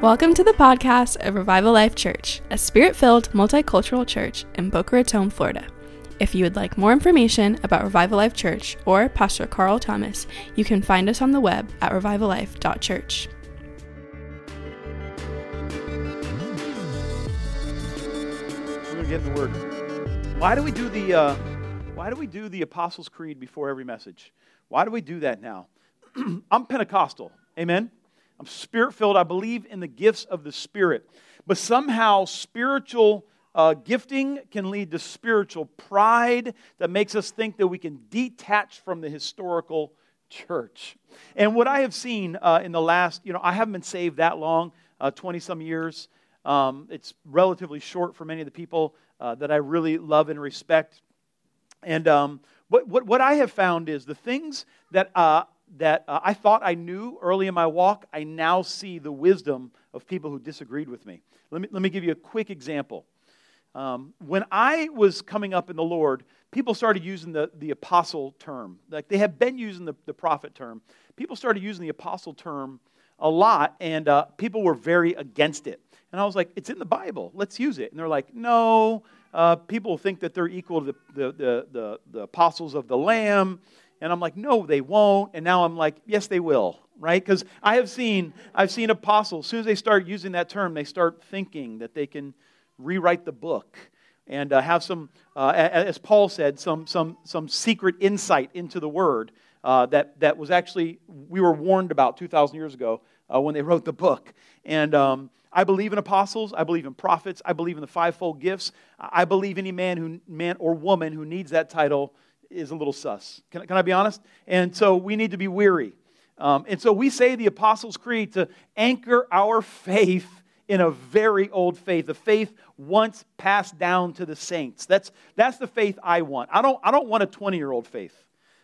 Welcome to the podcast of Revival Life Church, a spirit filled multicultural church in Boca Raton, Florida. If you would like more information about Revival Life Church or Pastor Carl Thomas, you can find us on the web at revivallife.church. We're gonna get in the word. Why do we do the uh, Why do we do the Apostles' Creed before every message? Why do we do that now? I'm Pentecostal. Amen. I'm spirit filled. I believe in the gifts of the Spirit, but somehow spiritual uh, gifting can lead to spiritual pride that makes us think that we can detach from the historical church. And what I have seen uh, in the last, you know, I haven't been saved that long, 20 uh, some years. Um, it's relatively short for many of the people uh, that I really love and respect. And um, what, what, what, I have found is the things that, uh, that uh, I thought I knew early in my walk, I now see the wisdom of people who disagreed with me. Let me, let me give you a quick example. Um, when I was coming up in the Lord, people started using the, the apostle term. Like they have been using the, the prophet term. People started using the apostle term a lot, and uh, people were very against it. And I was like, it's in the Bible. Let's use it. And they're like, no. Uh, people think that they're equal to the, the, the, the, the apostles of the Lamb. And I'm like, no, they won't. And now I'm like, yes, they will, right? Because I have seen, I've seen apostles. As soon as they start using that term, they start thinking that they can rewrite the book and uh, have some, uh, as Paul said, some, some, some secret insight into the word uh, that, that was actually, we were warned about 2,000 years ago uh, when they wrote the book. And um, I believe in apostles. I believe in prophets. I believe in the fivefold gifts. I believe any man, who, man or woman who needs that title is a little sus. Can, can I be honest? And so we need to be weary. Um, and so we say the Apostles' Creed to anchor our faith in a very old faith, a faith once passed down to the saints. That's, that's the faith I want. I don't, I don't want a 20 year old faith.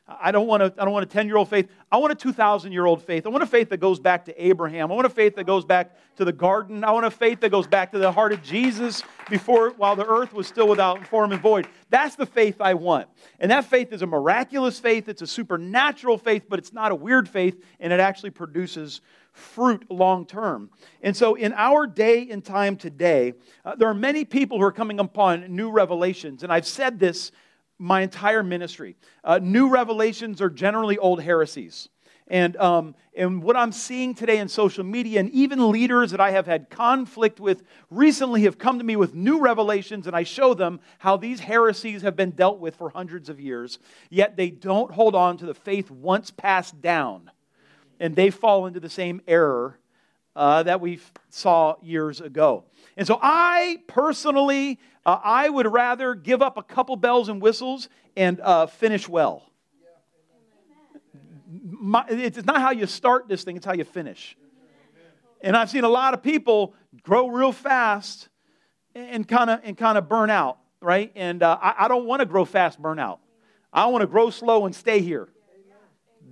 I don't want a, I don't want a 10 year old faith. I want a 2,000 year old faith. I want a faith that goes back to Abraham. I want a faith that goes back to the garden. I want a faith that goes back to the heart of Jesus before, while the earth was still without form and void. That's the faith I want. And that faith is a miraculous faith. It's a supernatural faith, but it's not a weird faith, and it actually produces fruit long term. And so, in our day and time today, uh, there are many people who are coming upon new revelations. And I've said this my entire ministry. Uh, new revelations are generally old heresies. And, um, and what I'm seeing today in social media, and even leaders that I have had conflict with recently have come to me with new revelations, and I show them how these heresies have been dealt with for hundreds of years, yet they don't hold on to the faith once passed down. And they fall into the same error uh, that we saw years ago. And so I personally uh, I would rather give up a couple bells and whistles and uh, finish well. It's not how you start this thing, it's how you finish. And I've seen a lot of people grow real fast and kind of and kind of burn out, right? And uh, I, I don't want to grow fast, burn out. I want to grow slow and stay here.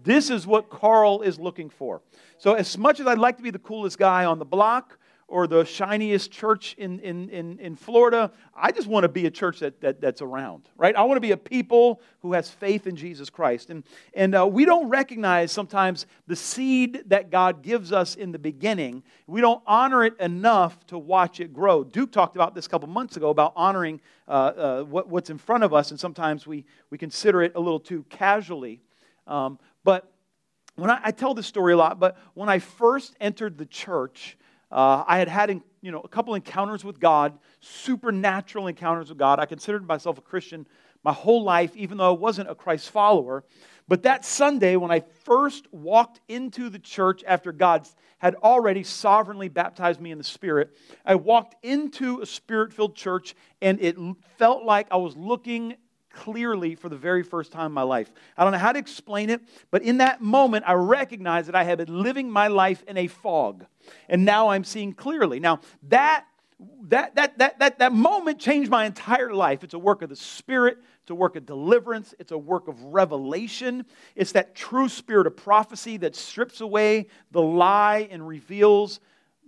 This is what Carl is looking for. So, as much as I'd like to be the coolest guy on the block, or the shiniest church in, in, in, in Florida. I just want to be a church that, that, that's around, right? I want to be a people who has faith in Jesus Christ. And, and uh, we don't recognize sometimes the seed that God gives us in the beginning. We don't honor it enough to watch it grow. Duke talked about this a couple months ago about honoring uh, uh, what, what's in front of us, and sometimes we, we consider it a little too casually. Um, but when I, I tell this story a lot, but when I first entered the church, uh, I had had you know, a couple encounters with God, supernatural encounters with God. I considered myself a Christian my whole life, even though I wasn't a Christ follower. But that Sunday, when I first walked into the church after God had already sovereignly baptized me in the Spirit, I walked into a spirit filled church and it felt like I was looking clearly for the very first time in my life. I don't know how to explain it, but in that moment, I recognized that I had been living my life in a fog, and now I'm seeing clearly. Now, that that, that, that, that, that moment changed my entire life. It's a work of the Spirit, it's a work of deliverance, it's a work of revelation. It's that true spirit of prophecy that strips away the lie and reveals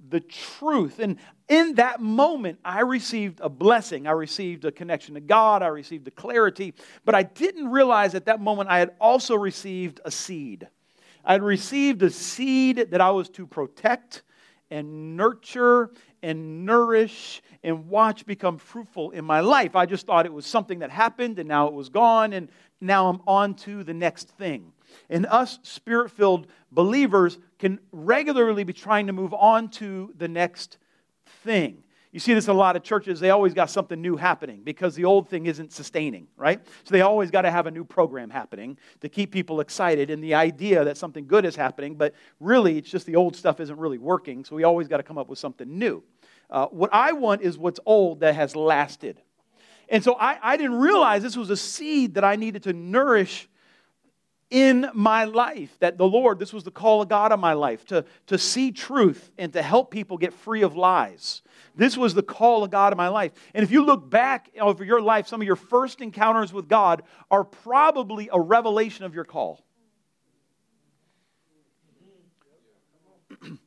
the truth. And in that moment, I received a blessing. I received a connection to God. I received a clarity. But I didn't realize at that moment I had also received a seed. I had received a seed that I was to protect and nurture and nourish and watch become fruitful in my life. I just thought it was something that happened and now it was gone and now I'm on to the next thing. And us spirit filled believers can regularly be trying to move on to the next thing. You see this in a lot of churches. They always got something new happening because the old thing isn't sustaining, right? So they always got to have a new program happening to keep people excited and the idea that something good is happening, but really it's just the old stuff isn't really working. So we always got to come up with something new. Uh, what I want is what's old that has lasted. And so I, I didn't realize this was a seed that I needed to nourish in my life. That the Lord, this was the call of God on my life to, to see truth and to help people get free of lies. This was the call of God in my life. And if you look back over your life, some of your first encounters with God are probably a revelation of your call.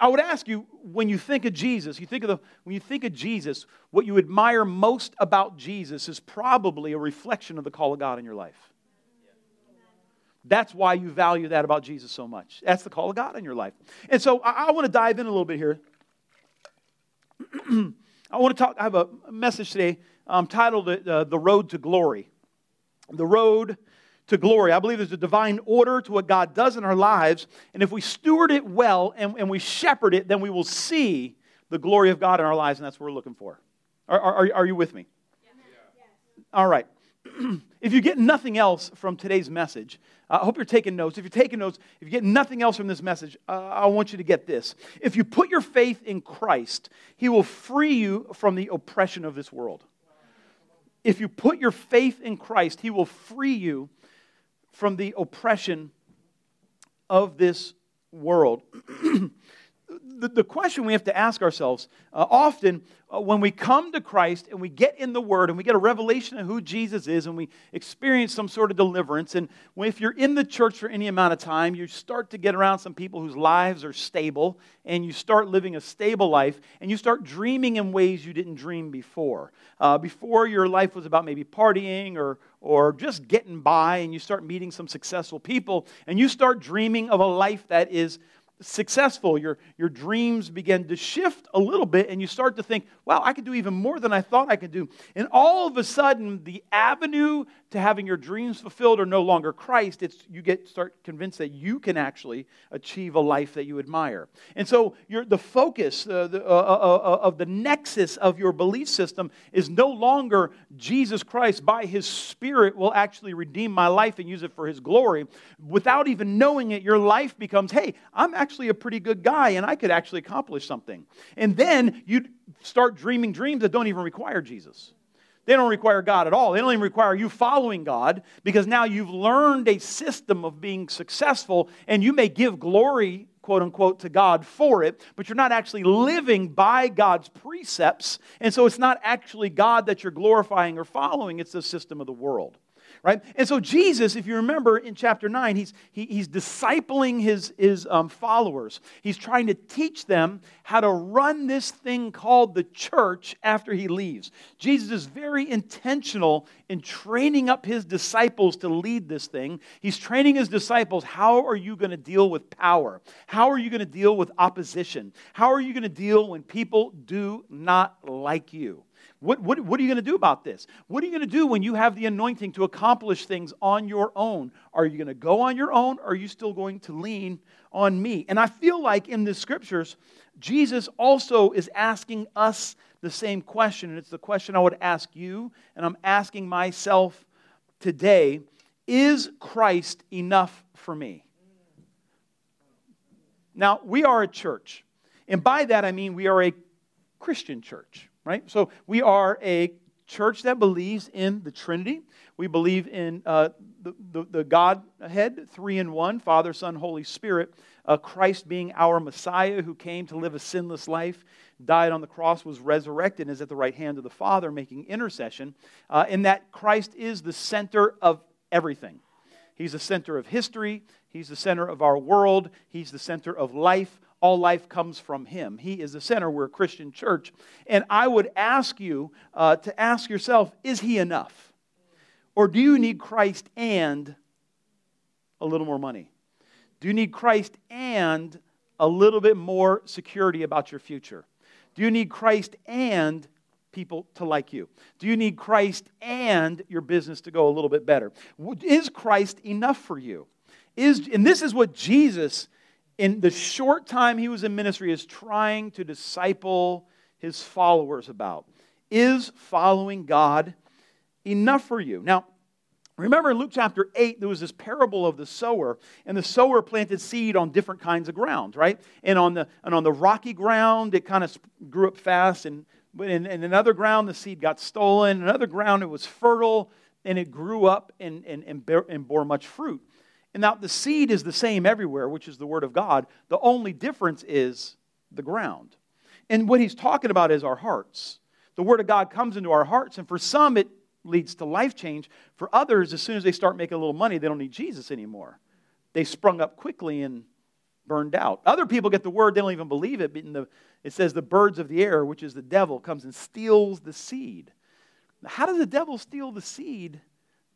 I would ask you when you think of Jesus, you think of the, when you think of Jesus, what you admire most about Jesus is probably a reflection of the call of God in your life. That's why you value that about Jesus so much. That's the call of God in your life. And so I, I want to dive in a little bit here. I want to talk, I have a message today um, titled uh, The Road to Glory. The Road to glory. I believe there's a divine order to what God does in our lives. And if we steward it well and, and we shepherd it, then we will see the glory of God in our lives, and that's what we're looking for. Are, are, are you with me? Yeah. All right. if you get nothing else from today's message, I hope you're taking notes. If you're taking notes, if you get nothing else from this message, uh, I want you to get this. If you put your faith in Christ, He will free you from the oppression of this world. If you put your faith in Christ, He will free you from the oppression of this world. the, the question we have to ask ourselves uh, often uh, when we come to Christ and we get in the Word and we get a revelation of who Jesus is and we experience some sort of deliverance, and if you're in the church for any amount of time, you start to get around some people whose lives are stable and you start living a stable life and you start dreaming in ways you didn't dream before. Uh, before your life was about maybe partying or, or just getting by, and you start meeting some successful people and you start dreaming of a life that is successful, your, your dreams begin to shift a little bit, and you start to think, wow, I could do even more than I thought I could do. And all of a sudden, the avenue to having your dreams fulfilled are no longer Christ. It's you get start convinced that you can actually achieve a life that you admire. And so your, the focus uh, the, uh, uh, uh, of the nexus of your belief system is no longer Jesus Christ by his Spirit will actually redeem my life and use it for his glory. Without even knowing it, your life becomes, hey, I'm actually a pretty good guy and I could actually accomplish something. And then you start dreaming dreams that don't even require Jesus. They don't require God at all. They don't even require you following God because now you've learned a system of being successful and you may give glory, quote unquote, to God for it, but you're not actually living by God's precepts. And so it's not actually God that you're glorifying or following, it's the system of the world right? And so Jesus, if you remember in chapter 9, he's, he, he's discipling his, his um, followers. He's trying to teach them how to run this thing called the church after he leaves. Jesus is very intentional in training up his disciples to lead this thing. He's training his disciples how are you going to deal with power? How are you going to deal with opposition? How are you going to deal when people do not like you? What, what, what are you going to do about this? What are you going to do when you have the anointing to accomplish things on your own? Are you going to go on your own or are you still going to lean on me? And I feel like in the scriptures, Jesus also is asking us the same question. And it's the question I would ask you, and I'm asking myself today Is Christ enough for me? Now, we are a church. And by that I mean we are a Christian church right? So we are a church that believes in the Trinity. We believe in uh, the, the, the, Godhead, three in one Father, Son, Holy Spirit. Uh, Christ being our Messiah who came to live a sinless life, died on the cross, was resurrected, and is at the right hand of the Father making intercession. Uh, in that Christ is the center of everything. He's the center of history, He's the center of our world, He's the center of life all life comes from Him. He is the center. We're a Christian church. And I would ask you uh, to ask yourself is He enough? Or do you need Christ and a little more money? Do you need Christ and a little bit more security about your future? Do you need Christ and people to like you? Do you need Christ and your business to go a little bit better? Is Christ enough for you? Is, and this is what Jesus, in the short time he was in ministry, is trying to disciple his followers about. Is following God enough for you? Now, Remember in Luke chapter 8, there was this parable of the sower, and the sower planted seed on different kinds of ground, right? And on the, and on the rocky ground, it kind of grew up fast, and in, in another ground, the seed got stolen. In another ground, it was fertile, and it grew up and, and, and, and bore much fruit. And now the seed is the same everywhere, which is the Word of God. The only difference is the ground. And what he's talking about is our hearts. The Word of God comes into our hearts, and for some, it leads to life change. For others, as soon as they start making a little money, they don't need Jesus anymore. They sprung up quickly and burned out. Other people get the word, they don't even believe it. The, it says the birds of the air, which is the devil, comes and steals the seed. How does the devil steal the seed,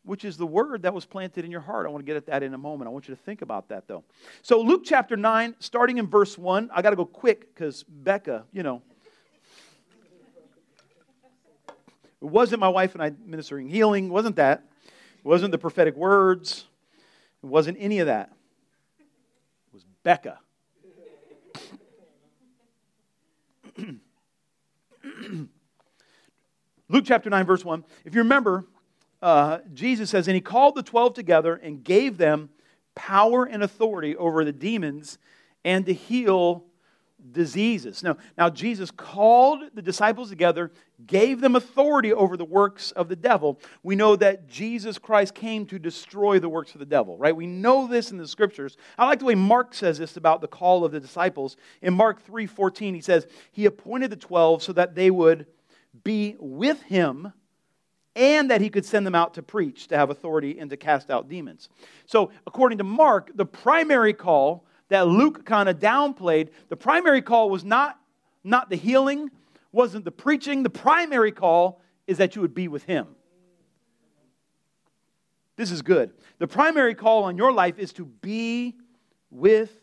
which is the word that was planted in your heart? I want to get at that in a moment. I want you to think about that, though. So, Luke chapter 9, starting in verse 1, I got to go quick because Becca, you know, It wasn't my wife and I ministering healing. Wasn't that. It wasn't the prophetic words. It wasn't any of that. It was Becca. Luke chapter 9, verse 1. If you remember, uh, Jesus says, And he called the twelve together and gave them power and authority over the demons and to heal diseases. Now, now, Jesus called the disciples together, gave them authority over the works of the devil. We know that Jesus Christ came to destroy the works of the devil, right? We know this in the scriptures. I like the way Mark says this about the call of the disciples. In Mark 3:14, he says, He appointed the twelve so that they would be with him and that he could send them out to preach, to have authority, and to cast out demons. So, according to Mark, the primary call that Luke kind of downplayed. The primary call was not, not the healing, wasn't the preaching. The primary call is that you would be with him. This is good. The primary call on your life is to be with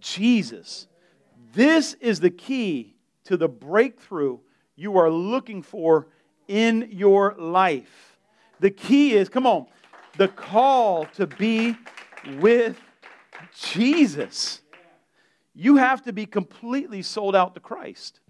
Jesus. This is the key to the breakthrough you are looking for in your life. The key is, come on, the call to be with Jesus. You have to be completely sold out to Christ.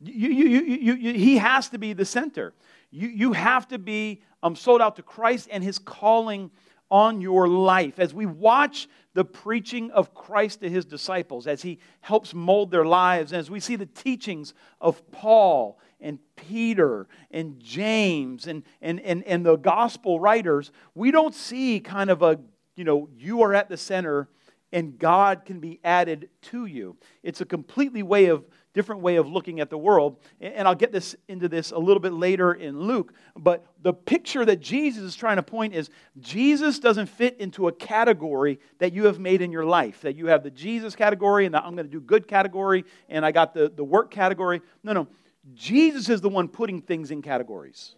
You, you, you, you, he has to be the center. You, you have to be um, sold out to Christ and his calling on your life. As we watch the preaching of Christ to his disciples, as he helps mold their lives, and as we see the teachings of Paul and Peter and James and, and, and, and the gospel writers, we don't see kind of a, you know, you are at the center and God can be added to you. It's a completely way of different way of looking at the world. And I'll get this into this a little bit later in Luke, but the picture that Jesus is trying to point is Jesus doesn't fit into a category that you have made in your life. That you have the Jesus category and the I'm going to do good category and I got the, the work category. No, no. Jesus is the one putting things in categories.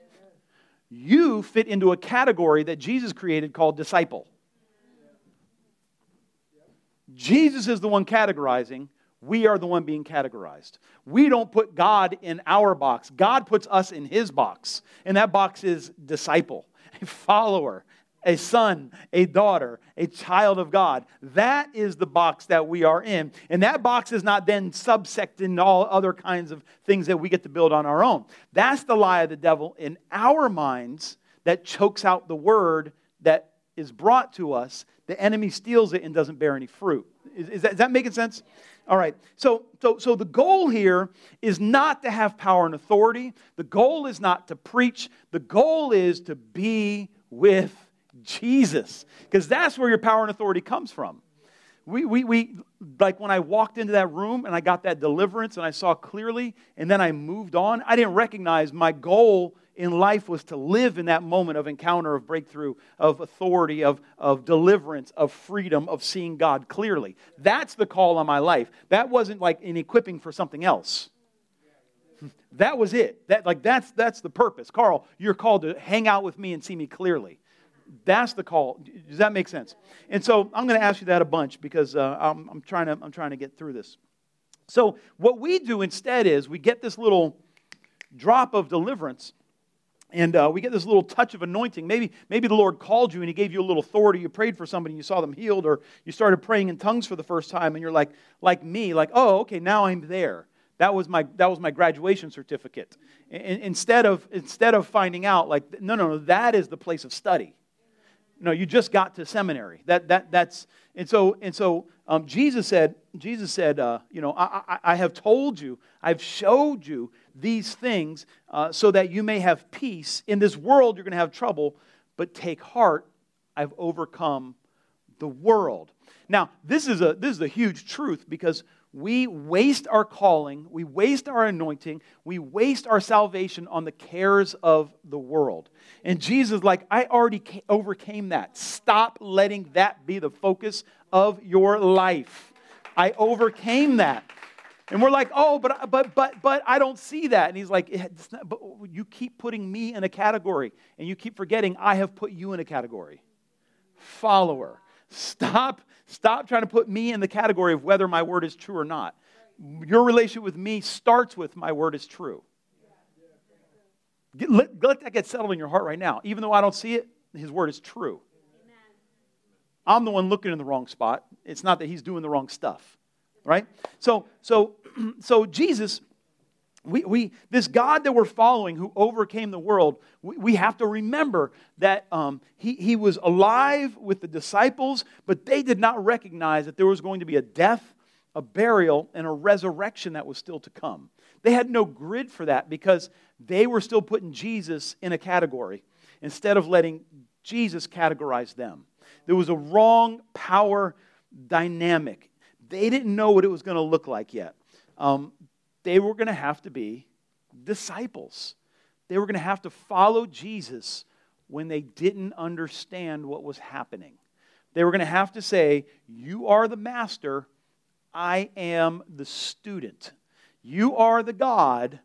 You fit into a category that Jesus created called disciple. Jesus is the one categorizing. We are the one being categorized. We don't put God in our box. God puts us in his box. And that box is disciple, a follower, a son, a daughter, a child of God. That is the box that we are in. And that box is not then subsected into all other kinds of things that we get to build on our own. That's the lie of the devil in our minds that chokes out the word that is brought to us the enemy steals it and doesn't bear any fruit. Is, is, that, is that making sense? All right. So, so, so the goal here is not to have power and authority. The goal is not to preach. The goal is to be with Jesus, because that's where your power and authority comes from. We, we, we, like when I walked into that room and I got that deliverance and I saw clearly, and then I moved on, I didn't recognize my goal in life was to live in that moment of encounter, of breakthrough, of authority, of, of deliverance, of freedom, of seeing God clearly. That's the call on my life. That wasn't like an equipping for something else. That was it. That, like, that's, that's the purpose. Carl, you're called to hang out with me and see me clearly. That's the call. Does that make sense? And so I'm going to ask you that a bunch because uh, I'm, I'm, trying to, I'm trying to get through this. So, what we do instead is we get this little drop of deliverance and uh, we get this little touch of anointing. Maybe, maybe the Lord called you and He gave you a little authority. You prayed for somebody and you saw them healed, or you started praying in tongues for the first time, and you're like, like me, like, oh, okay, now I'm there. That was my, that was my graduation certificate. Instead, of, instead of finding out, like, no, no, no, that is the place of study. No, you just got to seminary. That, that, that's, and so, and so um, Jesus said, Jesus said, uh, you know, I, I, I, have told you, I've showed you these things uh, so that you may have peace. In this world, you're going to have trouble, but take heart, I've overcome the world. Now, this is a, this is a huge truth because we waste our calling, we waste our anointing, we waste our salvation on the cares of the world. And Jesus, like, I already overcame that. Stop letting that be the focus of your life. I overcame that. And we're like, oh, but, but, but, but I don't see that. And he's like, not, but you keep putting me in a category, and you keep forgetting I have put you in a category. Follower. Stop, stop trying to put me in the category of whether my word is true or not. Your relationship with me starts with my word is true. Get, let, let, that get settled in your heart right now. Even though I don't see it, his word is true. Amen. I'm the one looking in the wrong spot. It's not that he's doing the wrong stuff. Right? So, so, so Jesus we, we, this God that we're following who overcame the world, we, we have to remember that um, he, he was alive with the disciples, but they did not recognize that there was going to be a death, a burial, and a resurrection that was still to come. They had no grid for that because they were still putting Jesus in a category instead of letting Jesus categorize them. There was a wrong power dynamic. They didn't know what it was going to look like yet. Um, they were going to have to be disciples. They were going to have to follow Jesus when they didn't understand what was happening. They were going to have to say, You are the master, I am the student. You are the God,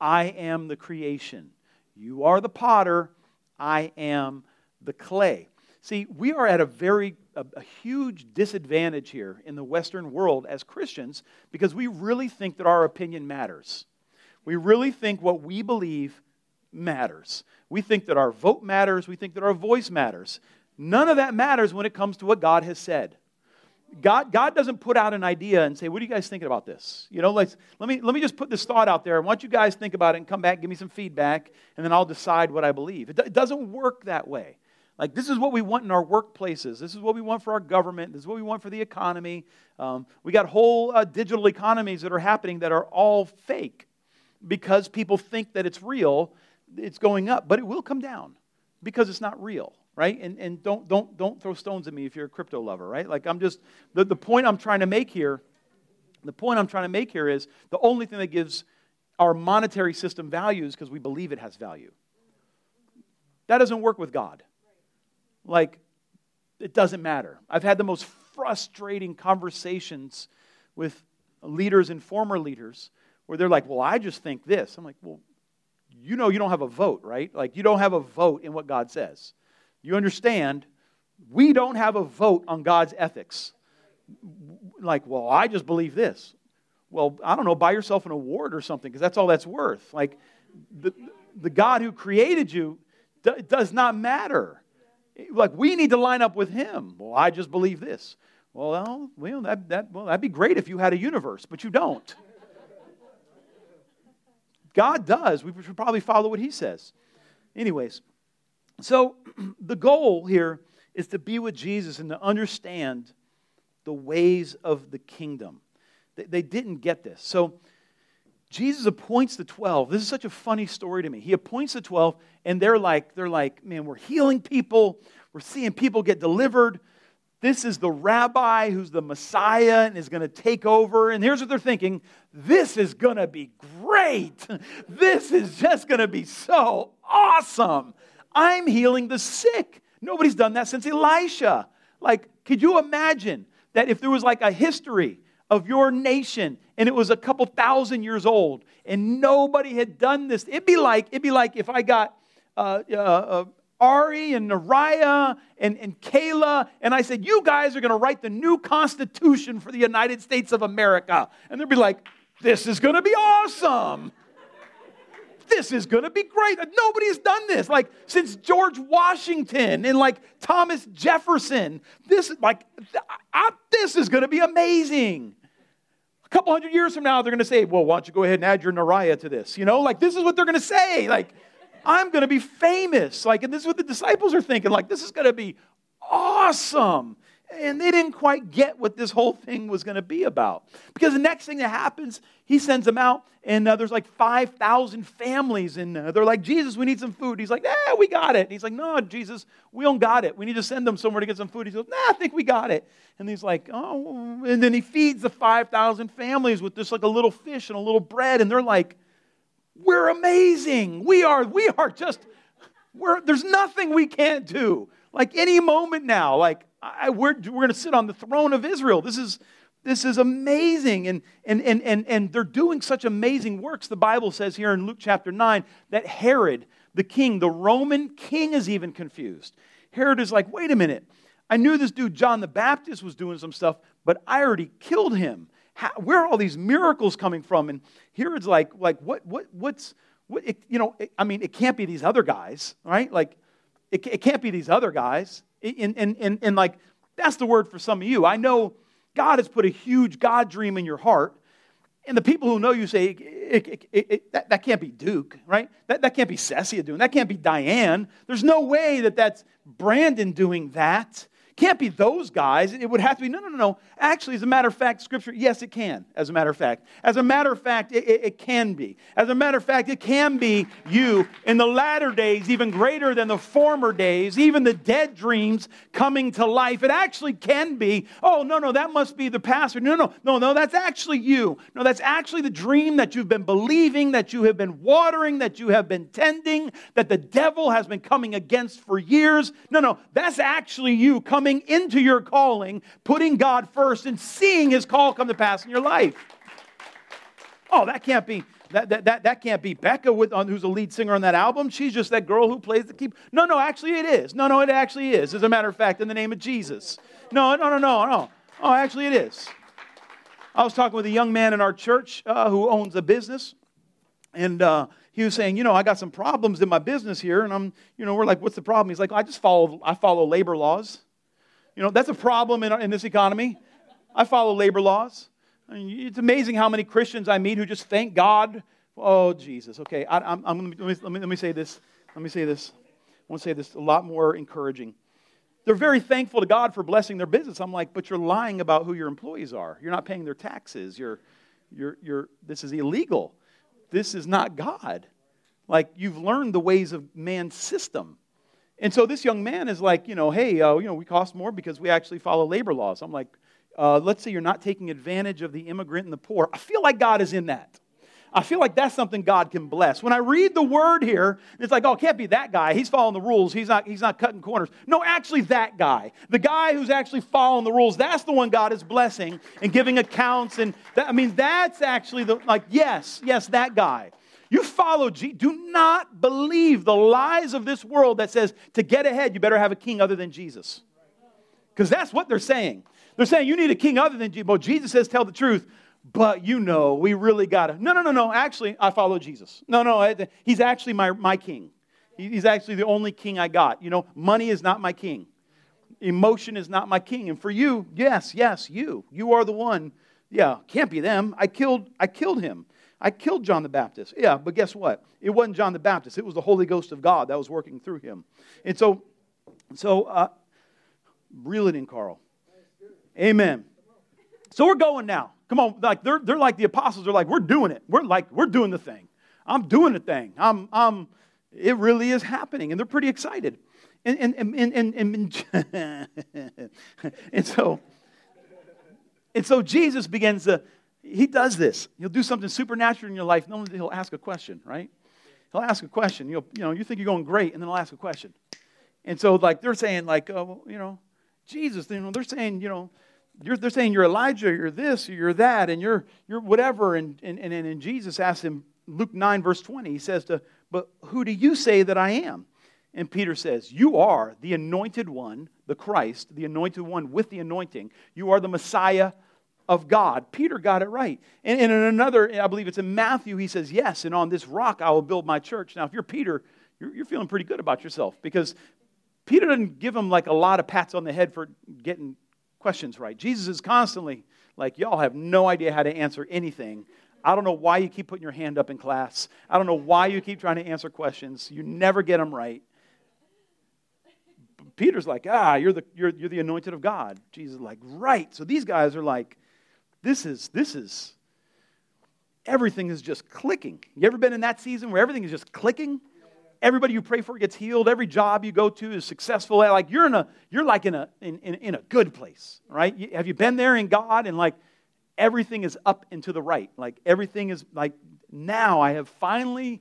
I am the creation. You are the potter, I am the clay. See, we are at a very a, a, huge disadvantage here in the Western world as Christians because we really think that our opinion matters. We really think what we believe matters. We think that our vote matters. We think that our voice matters. None of that matters when it comes to what God has said. God, God doesn't put out an idea and say, What are you guys thinking about this? You know, let let, me, let me just put this thought out there. I want you guys think about it and come back, give me some feedback, and then I'll decide what I believe. It, it doesn't work that way. Like, this is what we want in our workplaces. This is what we want for our government. This is what we want for the economy. Um, we got whole uh, digital economies that are happening that are all fake because people think that it's real. It's going up, but it will come down because it's not real, right? And, and don't, don't, don't throw stones at me if you're a crypto lover, right? Like, I'm just, the, the point I'm trying to make here, the point I'm trying to make here is the only thing that gives our monetary system value is because we believe it has value. That doesn't work with God like it doesn't matter. I've had the most frustrating conversations with leaders and former leaders where they're like, well, I just think this. I'm like, well, you know, you don't have a vote, right? Like, you don't have a vote in what God says. You understand, we don't have a vote on God's ethics. Like, well, I just believe this. Well, I don't know, buy yourself an award or something because that's all that's worth. Like, the, the God who created you d- does not matter. Like, we need to line up with him. Well, I just believe this. Well, well, that, that, well that'd be great if you had a universe, but you don't. God does. We should probably follow what he says. Anyways, so the goal here is to be with Jesus and to understand the ways of the kingdom. They, they didn't get this. So Jesus appoints the 12. This is such a funny story to me. He appoints the 12 and they're like they're like, "Man, we're healing people. We're seeing people get delivered. This is the rabbi who's the Messiah and is going to take over. And here's what they're thinking this is going to be great. This is just going to be so awesome. I'm healing the sick. Nobody's done that since Elisha. Like, could you imagine that if there was like a history of your nation and it was a couple thousand years old and nobody had done this? It'd be like, it'd be like if I got uh, uh, uh Ari and Nariah and, and Kayla, and I said, You guys are going to write the new Constitution for the United States of America. And they'd be like, This is going to be awesome. This is going to be great. Nobody has done this. Like, since George Washington and like Thomas Jefferson, this, like, I, this is going to be amazing. A couple hundred years from now, they're going to say, Well, why don't you go ahead and add your Nariah to this? You know, like, this is what they're going to say. Like, I'm going to be famous. Like, and this is what the disciples are thinking. Like, this is going to be awesome. And they didn't quite get what this whole thing was going to be about. Because the next thing that happens, he sends them out, and uh, there's like 5,000 families, and uh, they're like, Jesus, we need some food. He's like, "Yeah, we got it. And he's like, No, Jesus, we don't got it. We need to send them somewhere to get some food. He goes, Nah, I think we got it. And he's like, Oh, and then he feeds the 5,000 families with just like a little fish and a little bread, and they're like, we're amazing. We are, we are just, we're, there's nothing we can't do. Like any moment now, like I, we're, we're going to sit on the throne of Israel. This is, this is amazing. And, and, and, and, and they're doing such amazing works. The Bible says here in Luke chapter 9 that Herod, the king, the Roman king, is even confused. Herod is like, wait a minute. I knew this dude, John the Baptist, was doing some stuff, but I already killed him. How, where are all these miracles coming from? And here it's like, like what, what, what's, what, it, you know, it, I mean, it can't be these other guys, right? Like, it, it can't be these other guys. And, and, and, and like, that's the word for some of you. I know God has put a huge God dream in your heart. And the people who know you say, it, it, that, that can't be Duke, right? That, that can't be Cessia doing That can't be Diane. There's no way that that's Brandon doing that. Can't be those guys. It would have to be, no, no, no, no. Actually, as a matter of fact, Scripture, yes, it can, as a matter of fact. As a matter of fact, it, it, it, can be. As a matter of fact, it can be you in the latter days, even greater than the former days, even the dead dreams coming to life. It actually can be, oh, no, no, that must be the pastor. No, no, no, no, that's actually you. No, that's actually the dream that you've been believing, that you have been watering, that you have been tending, that the devil has been coming against for years. No, no, that's actually you coming coming into your calling, putting God first, and seeing his call come to pass in your life. Oh, that can't be. That, that, that, that can't be Becca, with, uh, who's a lead singer on that album. She's just that girl who plays the keyboard. No, no, actually it is. No, no, it actually is. As a matter of fact, in the name of Jesus. No, no, no, no, no. Oh, actually it is. I was talking with a young man in our church uh, who owns a business, and uh, he was saying, you know, I got some problems in my business here, and I'm, you know, we're like, what's the problem? He's like, I just follow, I follow labor laws. You know, that's a problem in, in this economy. I follow labor laws. I mean, it's amazing how many Christians I meet who just thank God. Oh, Jesus. Okay, I, am let, me, let, me, let me say this. Let me say this. I want to say this a lot more encouraging. They're very thankful to God for blessing their business. I'm like, but you're lying about who your employees are. You're not paying their taxes. You're, you're, you're, this is illegal. This is not God. Like, you've learned the ways of man's system. And so this young man is like, you know, hey, uh, you know, we cost more because we actually follow labor laws. I'm like, uh, let's say you're not taking advantage of the immigrant and the poor. I feel like God is in that. I feel like that's something God can bless. When I read the word here, it's like, oh, it can't be that guy. He's following the rules. He's not, he's not cutting corners. No, actually, that guy. The guy who's actually following the rules, that's the one God is blessing and giving accounts. And that, I mean, that's actually the, like, yes, yes, that guy. You follow Jesus. Do not believe the lies of this world that says to get ahead, you better have a king other than Jesus. Because that's what they're saying. They're saying you need a king other than Jesus. Well, Jesus says tell the truth, but you know, we really got to. No, no, no, no. Actually, I follow Jesus. No, no, he's actually my, my king. He's actually the only king I got. You know, money is not my king, emotion is not my king. And for you, yes, yes, you. You are the one. Yeah, can't be them. I killed, I killed him. I killed John the Baptist. Yeah, but guess what? It wasn't John the Baptist. It was the Holy Ghost of God that was working through him. And so, so uh, reel it in, Carl. Amen. So we're going now. Come on, like they're, they're like the apostles are like, we're doing it. We're like, we're doing the thing. I'm doing the thing. I'm, I'm, it really is happening. And they're pretty excited. And, and, and, and, and, and, and so, and so Jesus begins to he does this. He'll do something supernatural in your life. No, he'll ask a question, right? He'll ask a question. You'll, you know, you think you're going great, and then he'll ask a question. And so, like, they're saying, like, oh, you know, Jesus, you know, they're saying, you know, you're, they're saying you're Elijah, you're this, you're that, and you're, you're whatever. And, and, and, and Jesus asks him, Luke 9, verse 20, he says to, but who do you say that I am? And Peter says, You are the anointed one, the Christ, the anointed one with the anointing. You are the Messiah of God. Peter got it right. And, in another, I believe it's in Matthew, he says, Yes, and on this rock I will build my church. Now, if you're Peter, you're, feeling pretty good about yourself because Peter doesn't give him like a lot of pats on the head for getting questions right. Jesus is constantly like, Y'all have no idea how to answer anything. I don't know why you keep putting your hand up in class. I don't know why you keep trying to answer questions. You never get them right. Peter's like, ah, you're the, you're, you're the anointed of God. Jesus like, right. So these guys are like, this is, this is, everything is just clicking. You ever been in that season where everything is just clicking? Everybody you pray for gets healed. Every job you go to is successful. Like you're in a, you're like in a, in, in, in a good place, right? Have you been there in God and like everything is up and to the right? Like everything is like, now I have finally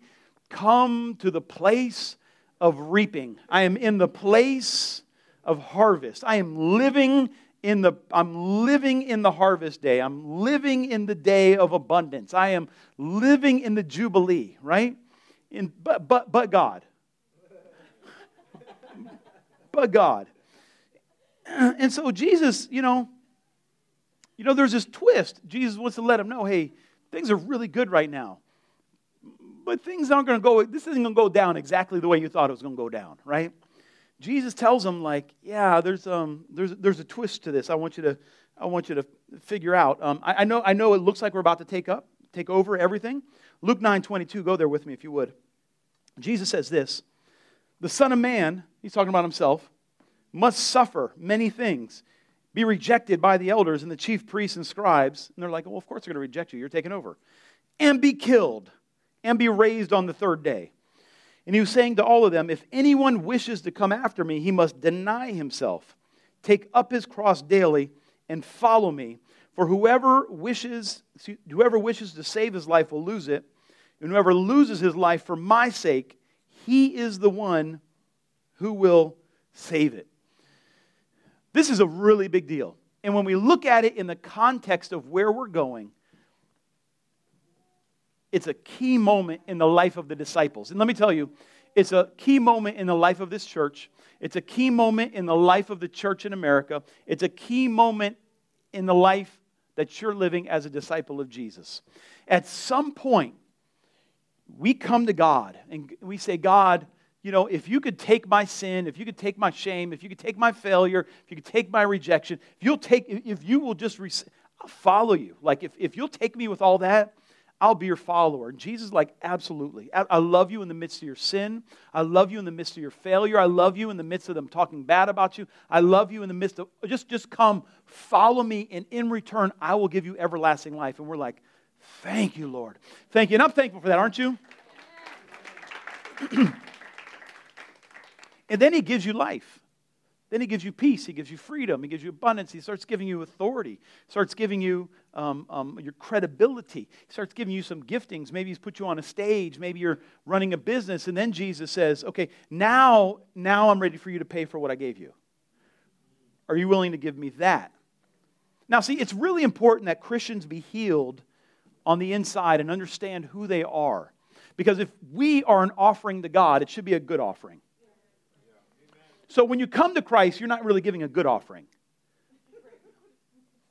come to the place of reaping. I am in the place of harvest. I am living in the I'm living in the harvest day. I'm living in the day of abundance. I am living in the jubilee, right? In, but but but God. but God. And so Jesus, you know, you know, there's this twist. Jesus wants to let him know, hey, things are really good right now but things aren't going to go, this isn't going to go down exactly the way you thought it was going to go down, right? Jesus tells them, like, yeah, there's, um, there's, there's a twist to this I want you to, I want you to figure out. Um, I, I, know, I know it looks like we're about to take up, take over everything. Luke 9 22, go there with me if you would. Jesus says this The Son of Man, he's talking about himself, must suffer many things, be rejected by the elders and the chief priests and scribes. And they're like, well, of course they're going to reject you. You're taking over. And be killed and be raised on the third day. And he was saying to all of them, If anyone wishes to come after me, he must deny himself, take up his cross daily, and follow me. For whoever wishes, whoever wishes to save his life will lose it, and whoever loses his life for my sake, he is the one who will save it. This is a really big deal. And when we look at it in the context of where we're going, it's a key moment in the life of the disciples. And let me tell you, it's a key moment in the life of this church. It's a key moment in the life of the church in America. It's a key moment in the life that you're living as a disciple of Jesus. At some point, we come to God and we say, God, you know, if you could take my sin, if you could take my shame, if you could take my failure, if you could take my rejection, if you'll take, if you will just, I'll follow you. Like if, if you'll take me with all that, I'll be your follower. And Jesus is like, absolutely. I love you in the midst of your sin. I love you in the midst of your failure. I love you in the midst of them talking bad about you. I love you in the midst of, just, just come, follow me, and in return, I will give you everlasting life. And we're like, thank you, Lord. Thank you. And I'm thankful for that, aren't you? and then he gives you life. Then he gives you peace. He gives you freedom. He gives you abundance. He starts giving you authority. He starts giving you um, um, your credibility. He starts giving you some giftings. Maybe he's put you on a stage. Maybe you're running a business. And then Jesus says, okay, now, now I'm ready for you to pay for what I gave you. Are you willing to give me that? Now, see, it's really important that Christians be healed on the inside and understand who they are. Because if we are an offering to God, it should be a good offering. So when you come to Christ, you're not really giving a good offering.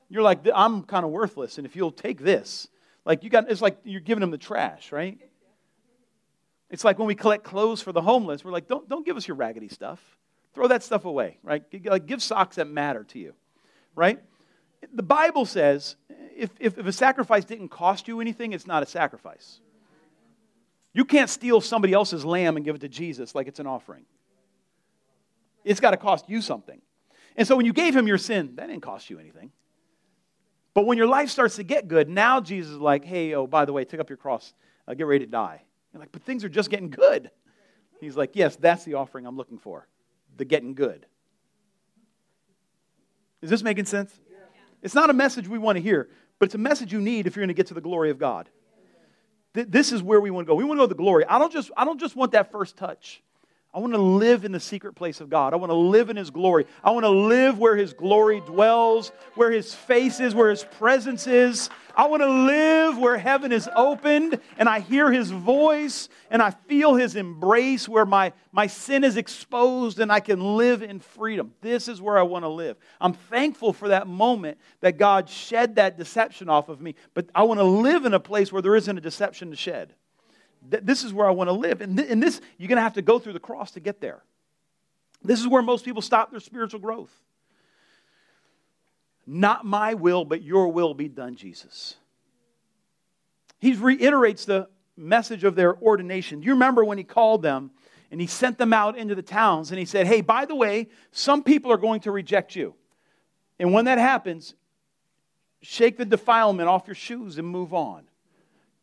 You're like, I'm kind of worthless, and if you'll take this, like you got, it's like you're giving them the trash, right? It's like when we collect clothes for the homeless, we're like, don't, don't give us your raggedy stuff. Throw that stuff away, right? Like, give socks that matter to you, right? The Bible says if, if, if a sacrifice didn't cost you anything, it's not a sacrifice. You can't steal somebody else's lamb and give it to Jesus like it's an offering. It's got to cost you something. And so when you gave him your sin, that didn't cost you anything. But when your life starts to get good, now Jesus is like, hey, oh, by the way, take up your cross, uh, get ready to die. You're like, but things are just getting good. He's like, yes, that's the offering I'm looking for, the getting good. Is this making sense? Yeah. It's not a message we want to hear, but it's a message you need if you're going to get to the glory of God. Th- this is where we want to go. We want to go to the glory. I don't just, I don't just want that first touch. I want to live in the secret place of God. I want to live in His glory. I want to live where His glory dwells, where His face is, where His presence is. I want to live where heaven is opened and I hear His voice and I feel His embrace, where my, my sin is exposed and I can live in freedom. This is where I want to live. I'm thankful for that moment that God shed that deception off of me, but I want to live in a place where there isn't a deception to shed this is where I want to live. And, th- and this, you're going to have to go through the cross to get there. This is where most people stop their spiritual growth. Not my will, but your will be done, Jesus. He reiterates the message of their ordination. Do you remember when he called them and he sent them out into the towns and he said, Hey, by the way, some people are going to reject you. And when that happens, shake the defilement off your shoes and move on.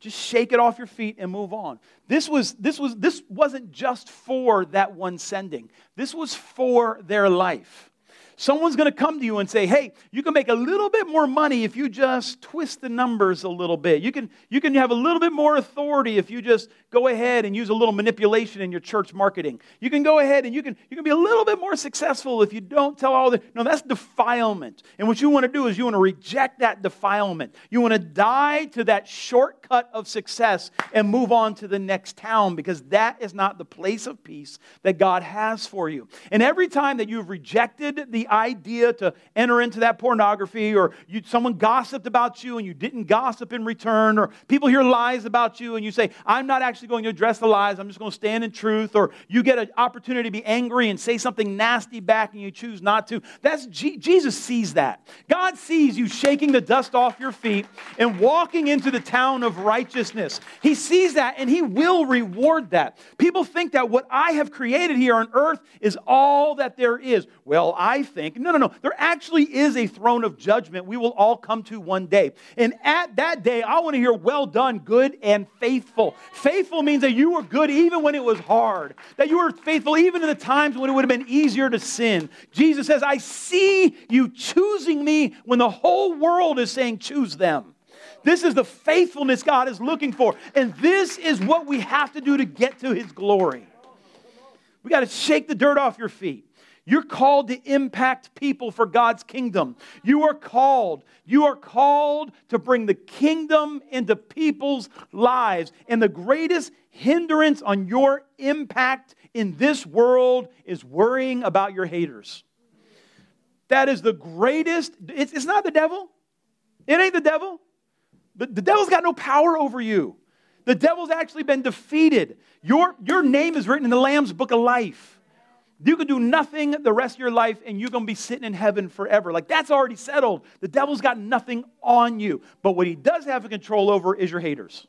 Just shake it off your feet and move on. This, was, this, was, this wasn't just for that one sending, this was for their life. Someone's going to come to you and say, hey, you can make a little bit more money if you just twist the numbers a little bit. You can, you can have a little bit more authority if you just go ahead and use a little manipulation in your church marketing. You can go ahead and you can, you can be a little bit more successful if you don't tell all the. No, that's defilement. And what you want to do is you want to reject that defilement. You want to die to that shortcut of success and move on to the next town because that is not the place of peace that God has for you. And every time that you've rejected the idea to enter into that pornography, or you, someone gossiped about you and you didn't gossip in return, or people hear lies about you and you say, I'm not actually going to address the lies, I'm just going to stand in truth, or you get an opportunity to be angry and say something nasty back and you choose not to. That's G- Jesus sees that. God sees you shaking the dust off your feet and walking into the town of righteousness. He sees that and He will reward that. People think that what I have created here on earth is all that there is. Well, I think. No, no, no. There actually is a throne of judgment we will all come to one day. And at that day, I want to hear, well done, good and faithful. Faithful means that you were good even when it was hard, that you were faithful even in the times when it would have been easier to sin. Jesus says, I see you choosing me when the whole world is saying, choose them. This is the faithfulness God is looking for. And this is what we have to do to get to his glory. We got to shake the dirt off your feet. You're called to impact people for God's kingdom. You are called. You are called to bring the kingdom into people's lives. And the greatest hindrance on your impact in this world is worrying about your haters. That is the greatest. It's, it's not the devil. It ain't the devil. The, the devil's got no power over you. The devil's actually been defeated. Your, your name is written in the Lamb's book of life. You can do nothing the rest of your life and you're going to be sitting in heaven forever. Like that's already settled. The devil's got nothing on you. But what he does have control over is your haters.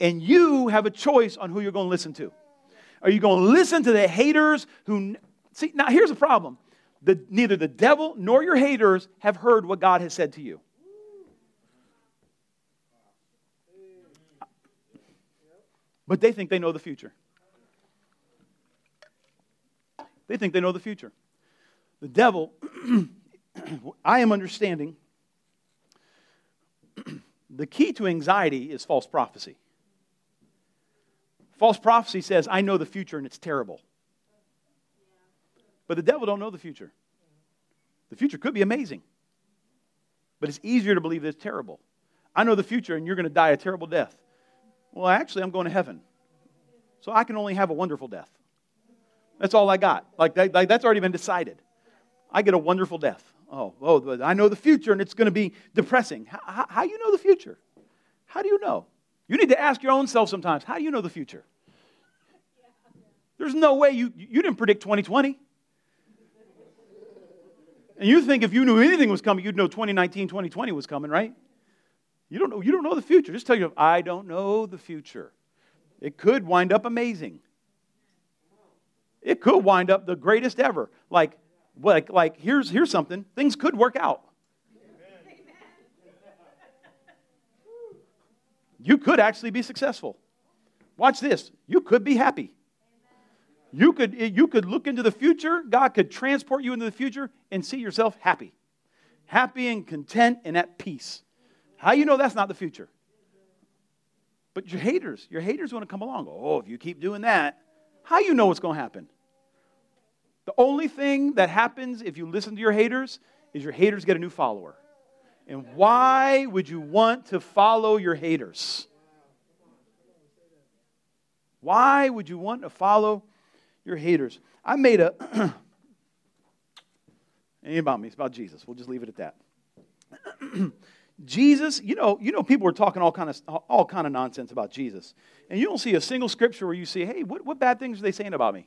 And you have a choice on who you're going to listen to. Are you going to listen to the haters who. See, now here's the problem the, neither the devil nor your haters have heard what God has said to you. But they think they know the future. They think they know the future. The devil, I am understanding, the key to anxiety is false prophecy. False prophecy says, I know the future and it's terrible. But the devil don't know the future. The future could be amazing. But it's easier to believe that it's terrible. I know the future and you're going to die a terrible death. Well, actually, I'm going to heaven. So I can only have a wonderful death. That's all I got. Like, that, like that's already been decided. I get a wonderful death. Oh, oh, I know the future and it's going to be depressing. How, how, you know the future? How do you know? You need to ask your own self sometimes, how do you know the future? There's no way you, you didn't predict 2020. And you think if you knew anything was coming, you'd know 2019, 2020 was coming, right? You don't know, you don't know the future. Just tell you, I don't know the future. It could wind up amazing. It could wind up the greatest ever. Like, like, like here's, here's something things could work out. You could actually be successful. Watch this. You could be happy. You could, you could look into the future. God could transport you into the future and see yourself happy. Happy and content and at peace. How you know that's not the future? But your haters, your haters want to come along. Oh, if you keep doing that, How you know what's going to happen? The only thing that happens if you listen to your haters is your haters get a new follower. And why would you want to follow your haters? Why would you want to follow your haters? I made a. ain't about me, it's about Jesus. We'll just leave it at that. Jesus, you know, you know, people are talking all kind of all kind of nonsense about Jesus, and you don't see a single scripture where you say, "Hey, what, what bad things are they saying about me?"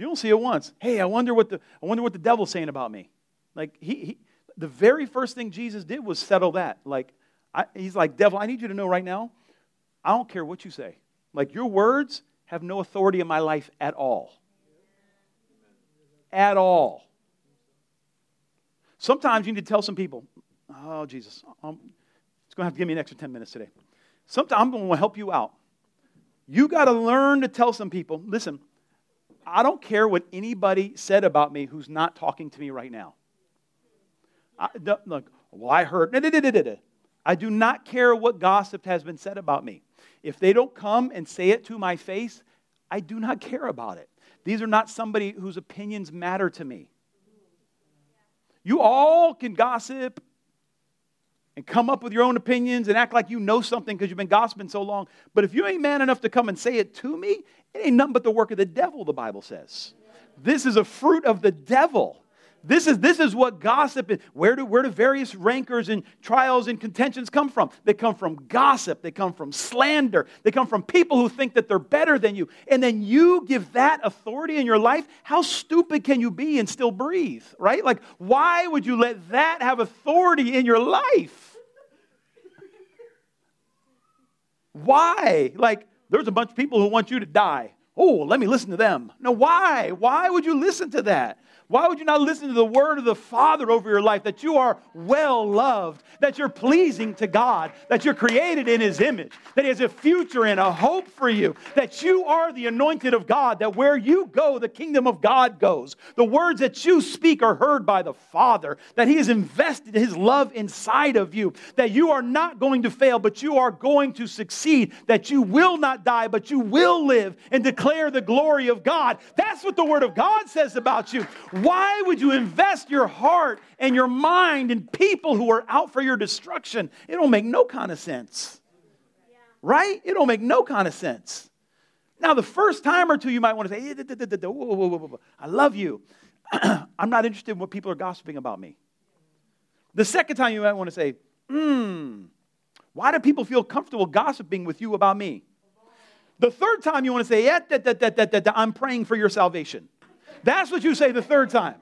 You don't see it once. Hey, I wonder what the I wonder what the devil's saying about me. Like he, he the very first thing Jesus did was settle that. Like I, he's like, devil, I need you to know right now, I don't care what you say. Like your words have no authority in my life at all. At all. Sometimes you need to tell some people, oh, Jesus, um, it's going to have to give me an extra 10 minutes today. Sometimes I'm going to help you out. You got to learn to tell some people, listen, I don't care what anybody said about me who's not talking to me right now. I, look, well, I heard. I do not care what gossip has been said about me. If they don't come and say it to my face, I do not care about it. These are not somebody whose opinions matter to me. You all can gossip and come up with your own opinions and act like you know something because you've been gossiping so long. But if you ain't man enough to come and say it to me, it ain't nothing but the work of the devil, the Bible says. This is a fruit of the devil. This is, this is what gossip is. Where do, where do various rancors and trials and contentions come from? They come from gossip. They come from slander. They come from people who think that they're better than you. And then you give that authority in your life. How stupid can you be and still breathe, right? Like, why would you let that have authority in your life? Why? Like, there's a bunch of people who want you to die. Oh, let me listen to them. No, why? Why would you listen to that? Why would you not listen to the word of the Father over your life that you are well loved, that you're pleasing to God, that you're created in His image, that He has a future and a hope for you, that you are the anointed of God, that where you go, the kingdom of God goes. The words that you speak are heard by the Father, that He has invested His love inside of you, that you are not going to fail, but you are going to succeed, that you will not die, but you will live and declare the glory of God. That's what the Word of God says about you. Why would you invest your heart and your mind in people who are out for your destruction? It don't make no kind of sense. Right? It don't make no kind of sense. Now, the first time or two, you might want to say, I love you. I'm not interested in what people are gossiping about me. The second time, you might want to say, hmm, why do people feel comfortable gossiping with you about me? The third time, you want to say, yeah, I'm praying for your salvation. That's what you say the third time.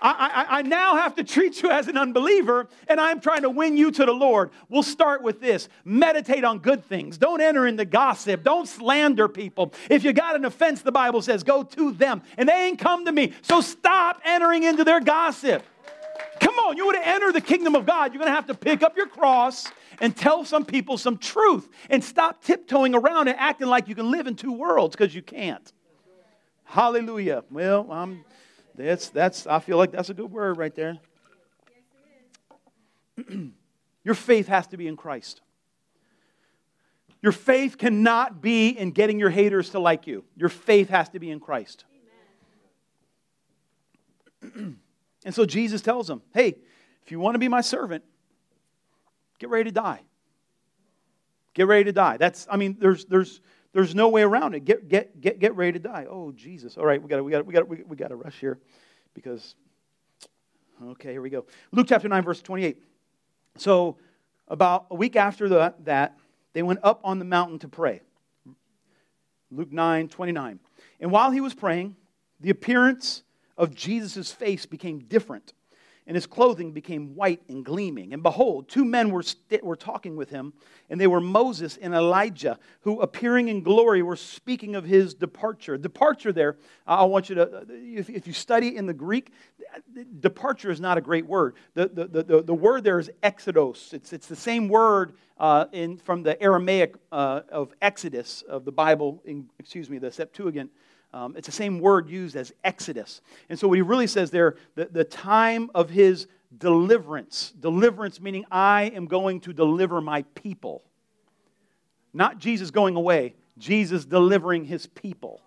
I, I, I, now have to treat you as an unbeliever, and I'm trying to win you to the Lord. We'll start with this meditate on good things. Don't enter into gossip. Don't slander people. If you got an offense, the Bible says, go to them, and they ain't come to me. So stop entering into their gossip. Come on, you want to enter the kingdom of God, you're going to have to pick up your cross and tell some people some truth and stop tiptoeing around and acting like you can live in two worlds because you can't. Hallelujah. Well, um, that's, that's, I feel like that's a good word right there. Your faith has to be in Christ. Your faith cannot be in getting your haters to like you. Your faith has to be in Christ. and so Jesus tells them, hey, if you want to be my servant, get ready to die. Get ready to die. That's, I mean, there's, there's, there's no way around it. Get, get, get, get ready to die. Oh, Jesus. All right, we got we got we got we, we got to rush here because okay, here we go. Luke chapter 9 verse 28. So, about a week after the, that, they went up on the mountain to pray. Luke 9 29. And while he was praying, the appearance of Jesus' face became different and his clothing became white and gleaming. And behold, two men were, st- were talking with him, and they were Moses and Elijah, who appearing in glory were speaking of his departure. Departure there, I want you to, if, if you study in the Greek, departure is not a great word. The, the, the, the word there is exodos. It's, it's the same word uh, in, from the Aramaic uh, of Exodus of the Bible, in, excuse me, the Septuagint. Um, it's the same word used as Exodus. And so what he really says there, the, the time of his deliverance, deliverance meaning I am going to deliver my people. Not Jesus going away, Jesus delivering his people.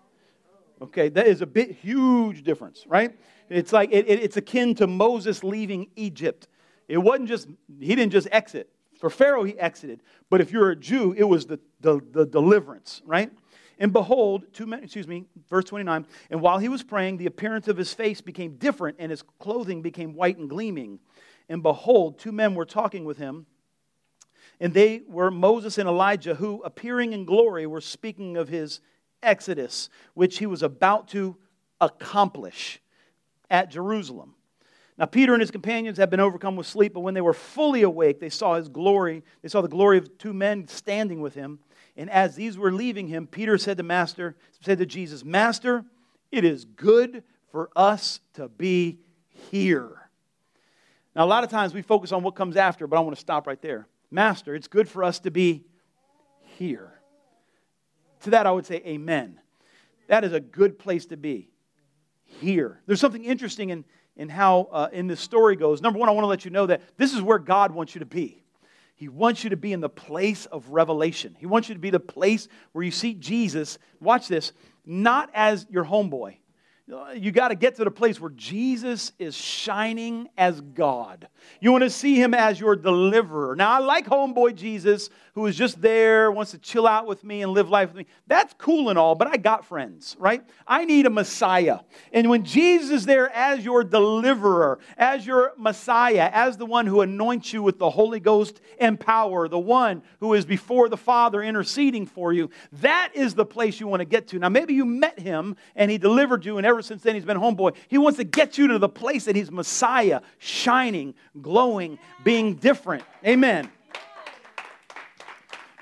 Okay, that is a bit huge difference, right? It's like it, it, it's akin to Moses leaving Egypt. It wasn't just, he didn't just exit. For Pharaoh, he exited. But if you're a Jew, it was the, the, the deliverance, right? And behold, two men, excuse me, verse 29, and while he was praying, the appearance of his face became different, and his clothing became white and gleaming. And behold, two men were talking with him, and they were Moses and Elijah, who, appearing in glory, were speaking of his exodus, which he was about to accomplish at Jerusalem. Now, Peter and his companions had been overcome with sleep, but when they were fully awake, they saw his glory. They saw the glory of two men standing with him. And as these were leaving him, Peter said to Master, said to Jesus, Master, it is good for us to be here. Now, a lot of times we focus on what comes after, but I want to stop right there. Master, it's good for us to be here. To that, I would say, Amen. That is a good place to be. Here. There's something interesting in, in how uh, in this story goes. Number one, I want to let you know that this is where God wants you to be. He wants you to be in the place of revelation. He wants you to be the place where you see Jesus, watch this, not as your homeboy, you got to get to the place where Jesus is shining as God. You want to see him as your deliverer. Now, I like homeboy Jesus, who is just there, wants to chill out with me and live life with me. That's cool and all, but I got friends, right? I need a Messiah. And when Jesus is there as your deliverer, as your Messiah, as the one who anoints you with the Holy Ghost and power, the one who is before the Father interceding for you, that is the place you want to get to. Now, maybe you met him and he delivered you and ever since then he's been homeboy. He wants to get you to the place that he's Messiah, shining, glowing, being different. Amen.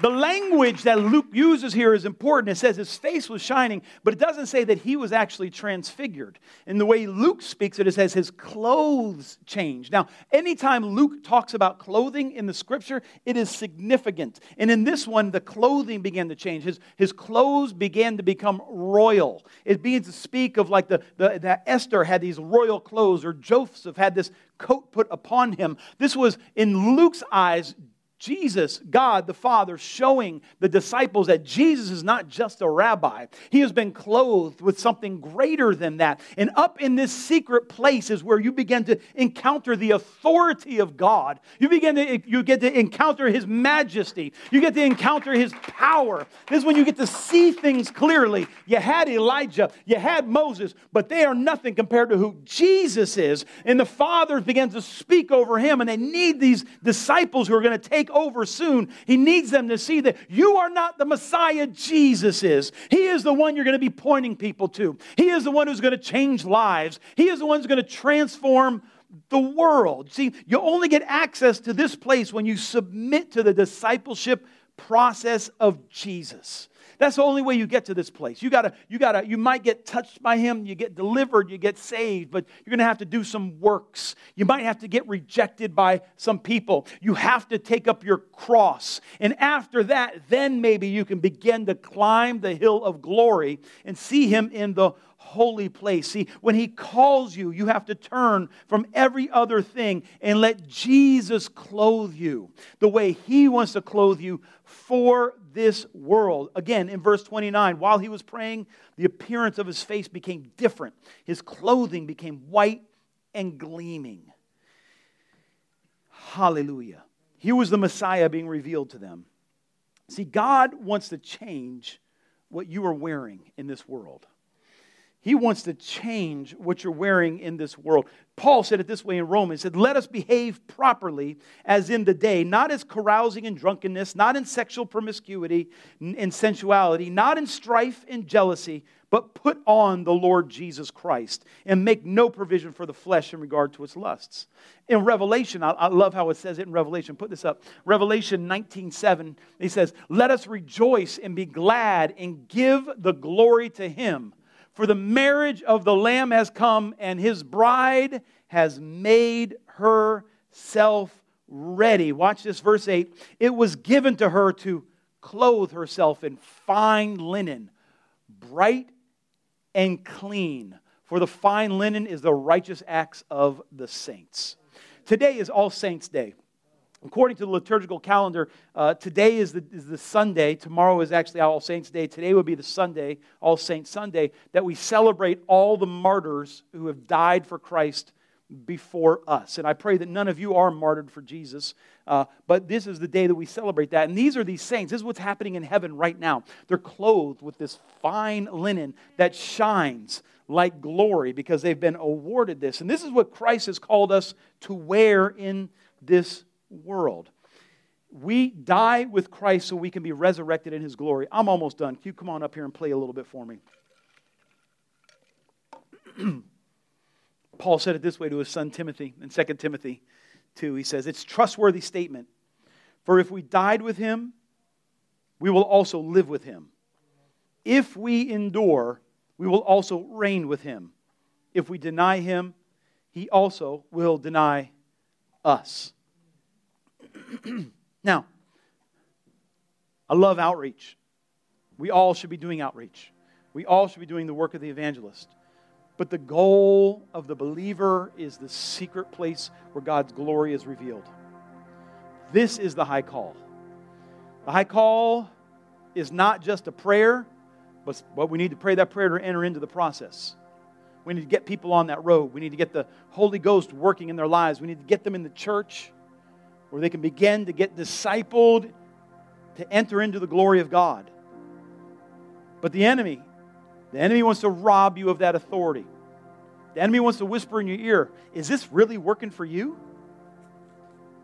The language that Luke uses here is important. It says his face was shining, but it doesn't say that he was actually transfigured. In the way Luke speaks it, it says his clothes changed. Now, anytime Luke talks about clothing in the scripture, it is significant. And in this one, the clothing began to change. His, his clothes began to become royal. It begins to speak of like the, the, that Esther had these royal clothes, or Joseph had this coat put upon him. This was, in Luke's eyes, Jesus, God the Father, showing the disciples that Jesus is not just a rabbi. He has been clothed with something greater than that. And up in this secret place is where you begin to encounter the authority of God. You begin to you get to encounter his majesty. You get to encounter his power. This is when you get to see things clearly. You had Elijah, you had Moses, but they are nothing compared to who Jesus is. And the Father begins to speak over him, and they need these disciples who are going to take take over soon. He needs them to see that you are not the Messiah Jesus is. He is the one you're going to be pointing people to. He is the one who's going to change lives. He is the one who's going to transform the world. See, you only get access to this place when you submit to the discipleship process of Jesus. That's the only way you get to this place. You gotta, you gotta, you might get touched by him, you get delivered, you get saved, but you're gonna have to do some works. You might have to get rejected by some people. You have to take up your cross. And after that, then maybe you can begin to climb the hill of glory and see him in the holy place. See, when He calls you, you have to turn from every other thing and let Jesus clothe you the way He wants to clothe you for this world. Again, in verse 29, while he was praying, the appearance of his face became different. His clothing became white and gleaming. Hallelujah. Here was the Messiah being revealed to them. See, God wants to change what you are wearing in this world. He wants to change what you're wearing in this world. Paul said it this way in Romans. He said, Let us behave properly as in the day, not as carousing and drunkenness, not in sexual promiscuity and sensuality, not in strife and jealousy, but put on the Lord Jesus Christ and make no provision for the flesh in regard to its lusts. In Revelation, I, I love how it says it in Revelation. Put this up. Revelation 19 7, he says, Let us rejoice and be glad and give the glory to him for the marriage of the Lamb has come, and his bride has made herself ready. Watch this, verse 8. It was given to her to clothe herself in fine linen, bright and clean. For the fine linen is the righteous acts of the saints. Today is All Saints' Day. According to the liturgical calendar, uh, today is the, is the Sunday. Tomorrow is actually All Saints' Day. Today would be the Sunday, All Saints Sunday, that we celebrate all the martyrs who have died for Christ before us. And I pray that none of you are martyred for Jesus, uh, but this is the day that we celebrate that. And these are these saints. This is what's happening in heaven right now. They're clothed with this fine linen that shines like glory because they've been awarded this. And this is what Christ has called us to wear in this world. We die with Christ so we can be resurrected in his glory. I'm almost done. You come on up here and play a little bit for me? Paul said it this way to his son Timothy in 2 Timothy 2. He says, It's trustworthy statement. For if we died with him, we will also live with him. If we endure, we will also reign with him. If we deny him, he also will deny us. now, I love outreach. We all should be doing outreach. We all should be doing the work of the evangelist. But the goal of the believer is the secret place where God's glory is revealed. This is the high call. The high call is not just a prayer, but, but we need to pray that prayer to enter into the process. We need to get people on that road. We need to get the Holy Ghost working in their lives. We need to get them in the church where they can begin to get discipled to enter into the glory of God. But the enemy the enemy wants to rob you of that authority. The enemy wants to whisper in your ear, Is this really working for you?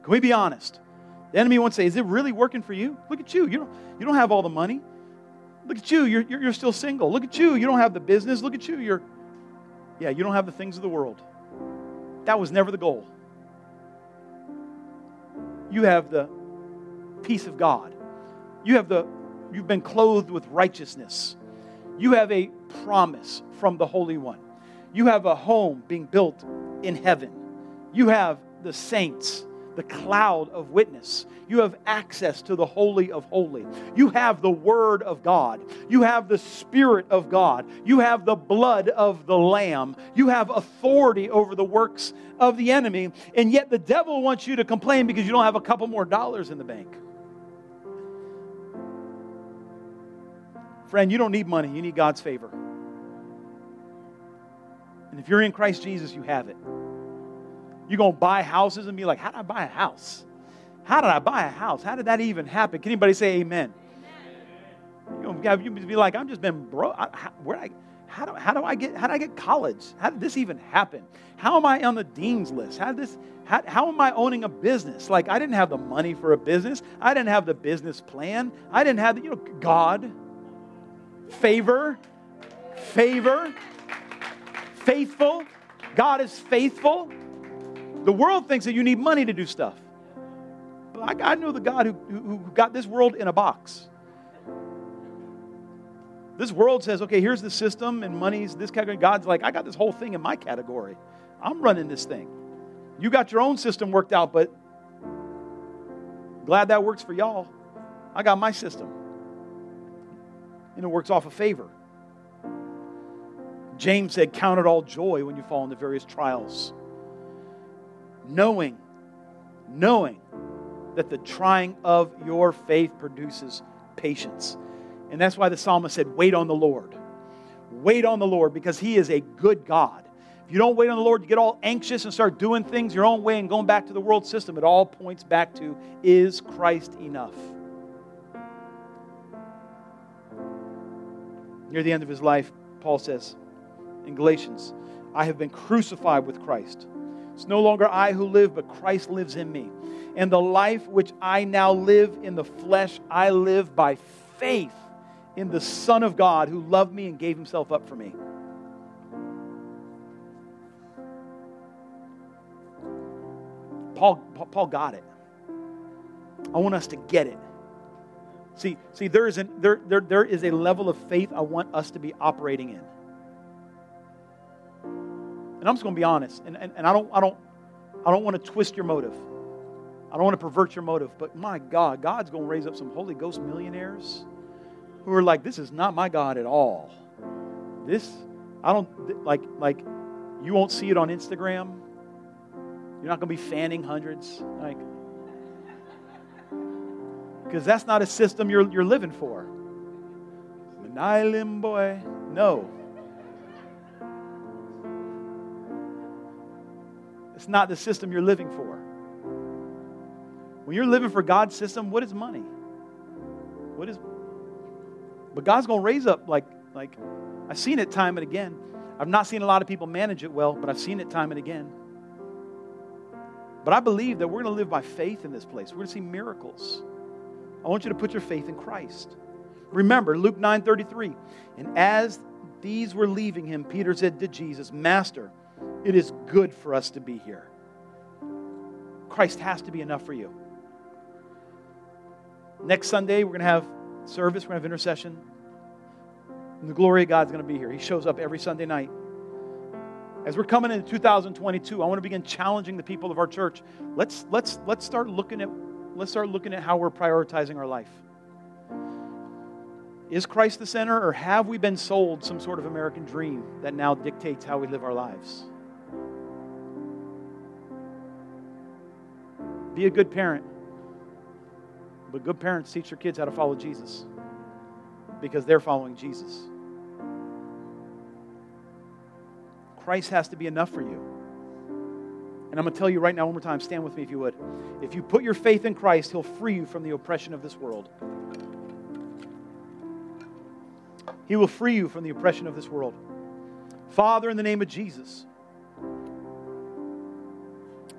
Can we be honest? The enemy wants to say, Is it really working for you? Look at you. You don't, you don't have all the money. Look at you. You're, you're, you're still single. Look at you. You don't have the business. Look at you. You're, yeah, you don't have the things of the world. That was never the goal. You have the peace of God. You have the, you've been clothed with righteousness. You have a promise from the Holy One. You have a home being built in heaven. You have the saints, the cloud of witness. You have access to the Holy of Holy. You have the Word of God. You have the Spirit of God. You have the blood of the Lamb. You have authority over the works of the enemy. And yet the devil wants you to complain because you don't have a couple more dollars in the bank. Friend, you don't need money, you need God's favor. And if you're in Christ Jesus, you have it. You're going to buy houses and be like, how did I buy a house? How did I buy a house? How did that even happen? Can anybody say amen? amen. You're going to be like, I've just been broke. Where I, how, do, how do I get how did I get college? How did this even happen? How am I on the dean's list? How did this how, how am I owning a business? Like I didn't have the money for a business. I didn't have the business plan. I didn't have the, you know, God favor, favor, faithful. God is faithful. The world thinks that you need money to do stuff. But I, I know the God who, who got this world in a box. This world says, okay, here's the system and money's this category. God's like, I got this whole thing in my category. I'm running this thing. You got your own system worked out, but glad that works for y'all. I got my system and it works off of favor. James said, Count it all joy when you fall into various trials. Knowing, knowing that the trying of your faith produces patience. And that's why the psalmist said, Wait on the Lord. Wait on the Lord because he is a good God. If you don't wait on the Lord, you get all anxious and start doing things your own way and going back to the world system. It all points back to, Is Christ enough? Near the end of his life, Paul says in Galatians, I have been crucified with Christ. It's no longer I who live, but Christ lives in me. And the life which I now live in the flesh, I live by faith in the Son of God who loved me and gave himself up for me. Paul, Paul got it. I want us to get it. See, see, there is, an, there, there, there is a level of faith I want us to be operating in. And I'm just going to be honest, and, and, and I, don't, I, don't, I don't want to twist your motive. I don't want to pervert your motive, but my God, God's going to raise up some Holy Ghost millionaires who are like, this is not my God at all. This, I don't, like, like, you won't see it on Instagram. You're not going to be fanning hundreds. Like, Because that's not a system you're, you're living for. Manilim boy. No. It's not the system you're living for. When you're living for God's system, what is money? What is But God's going to raise up like like I've seen it time and again. I've not seen a lot of people manage it well, but I've seen it time and again. But I believe that we're going to live by faith in this place. We're going to see miracles. I want you to put your faith in Christ. Remember Luke 9:33. And as these were leaving him, Peter said to Jesus, "Master, it is good for us to be here." Christ has to be enough for you. Next Sunday, we're going to have service, we're going to have intercession. And the glory of God's going to be here. He shows up every Sunday night. As we're coming into 2022, I want to begin challenging the people of our church. Let's, let's, let's, start looking at, let's start looking at how we're prioritizing our life. Is Christ the center, or have we been sold some sort of American dream that now dictates how we live our lives? Be a good parent. But good parents teach their kids how to follow Jesus because they're following Jesus. Christ has to be enough for you. And I'm going to tell you right now, one more time, stand with me if you would. If you put your faith in Christ, He'll free you from the oppression of this world. He will free you from the oppression of this world. Father, in the name of Jesus.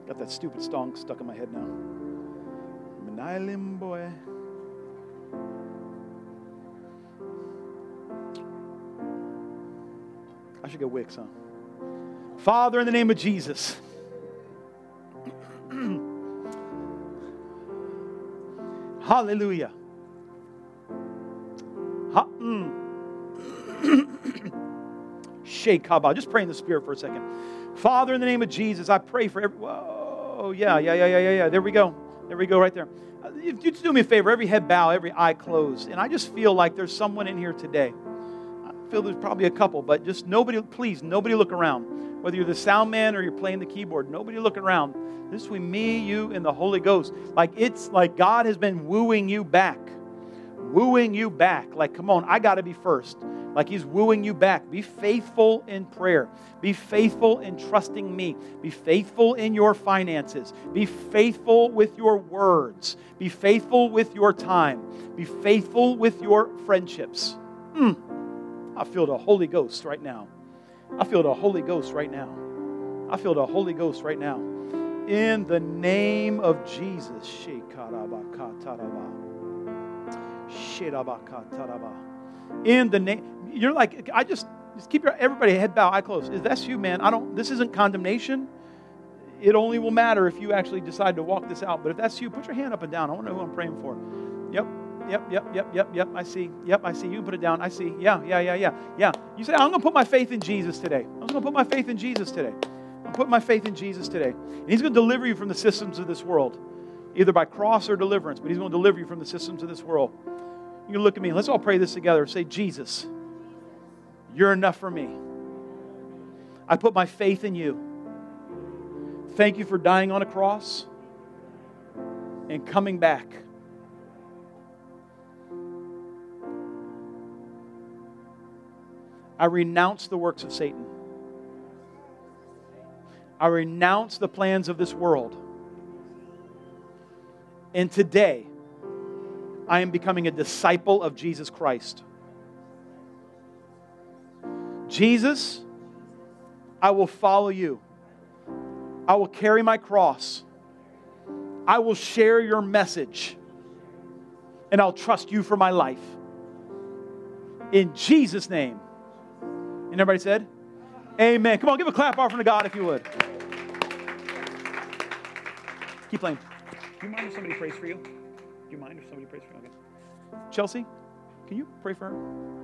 Got that stupid song stuck in my head now. Menilim boy. I should get Wicks, huh? Father, in the name of Jesus. Hallelujah. Just pray in the Spirit for a second. Father, in the name of Jesus, I pray for every. Whoa, yeah, yeah, yeah, yeah, yeah, yeah. There we go. There we go, right there. Uh, you just do me a favor, every head bow, every eye closed. And I just feel like there's someone in here today. I feel there's probably a couple, but just nobody, please, nobody look around. Whether you're the sound man or you're playing the keyboard, nobody look around. This is me, you, and the Holy Ghost. Like it's like God has been wooing you back. Wooing you back. Like, come on, I got to be first like He's wooing you back. Be faithful in prayer. Be faithful in trusting me. Be faithful in your finances. Be faithful with your words. Be faithful with your time. Be faithful with your friendships. Mm. I feel the Holy Ghost right now. I feel the Holy Ghost right now. I feel the Holy Ghost right now. In the name of Jesus. In the name you're like, I just, just keep your, everybody head bow, eye closed. If that's you, man, I don't, this isn't condemnation. It only will matter if you actually decide to walk this out. But if that's you, put your hand up and down. I want to know who I'm praying for. Yep, yep, yep, yep, yep, yep. I see. Yep, I see. You put it down. I see. Yeah, yeah, yeah, yeah, yeah. You say, I'm going to put my faith in Jesus today. I'm going to put my faith in Jesus today. I'm put my faith in Jesus today. And He's going to deliver you from the systems of this world, either by cross or deliverance, but He's going to deliver you from the systems of this world. You look at me. Let's all pray this together. Say, Jesus. You're enough for me. I put my faith in you. Thank you for dying on a cross and coming back. I renounce the works of Satan. I renounce the plans of this world. And today, I am becoming a disciple of Jesus Christ. Jesus, I will follow you. I will carry my cross. I will share your message. And I'll trust you for my life. In Jesus' name. And everybody said, Amen. Come on, give a clap offering to God if you would. Keep playing. Do you mind if somebody prays for you? Do you mind if somebody prays for you? Okay. Chelsea, can you pray for her?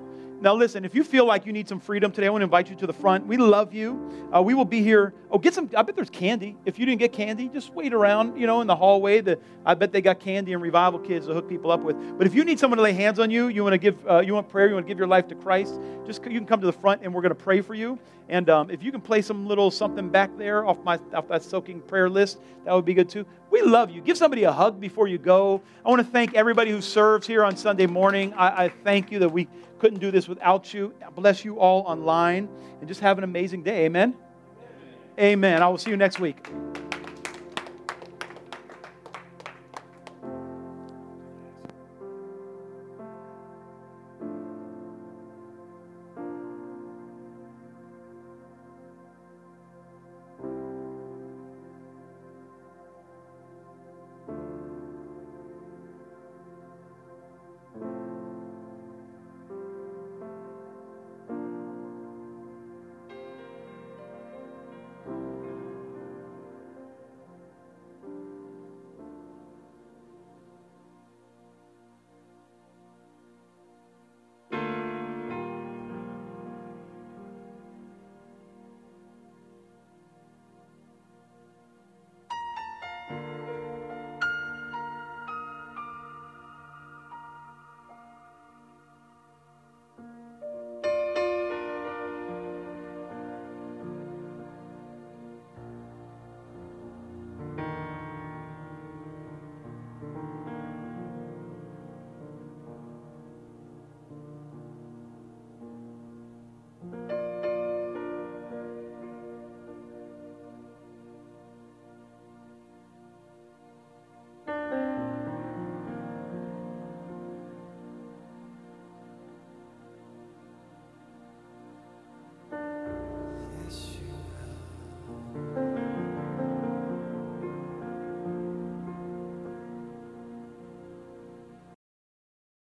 Now, listen, if you feel like you need some freedom today, I want to invite you to the front. We love you. Uh, we will be here. Oh, get some, I bet there's candy. If you didn't get candy, just wait around, you know, in the hallway. The, I bet they got candy and revival kids to hook people up with. But if you need someone to lay hands on you, you want to give, uh, you want prayer, you want to give your life to Christ, just you can come to the front and we're going to pray for you. And um, if you can play some little something back there off, my, off that soaking prayer list, that would be good too. We love you. Give somebody a hug before you go. I want to thank everybody who serves here on Sunday morning. I, I thank you that we couldn't do this without you. Bless you all online and just have an amazing day. Amen. Amen. I will see you next week.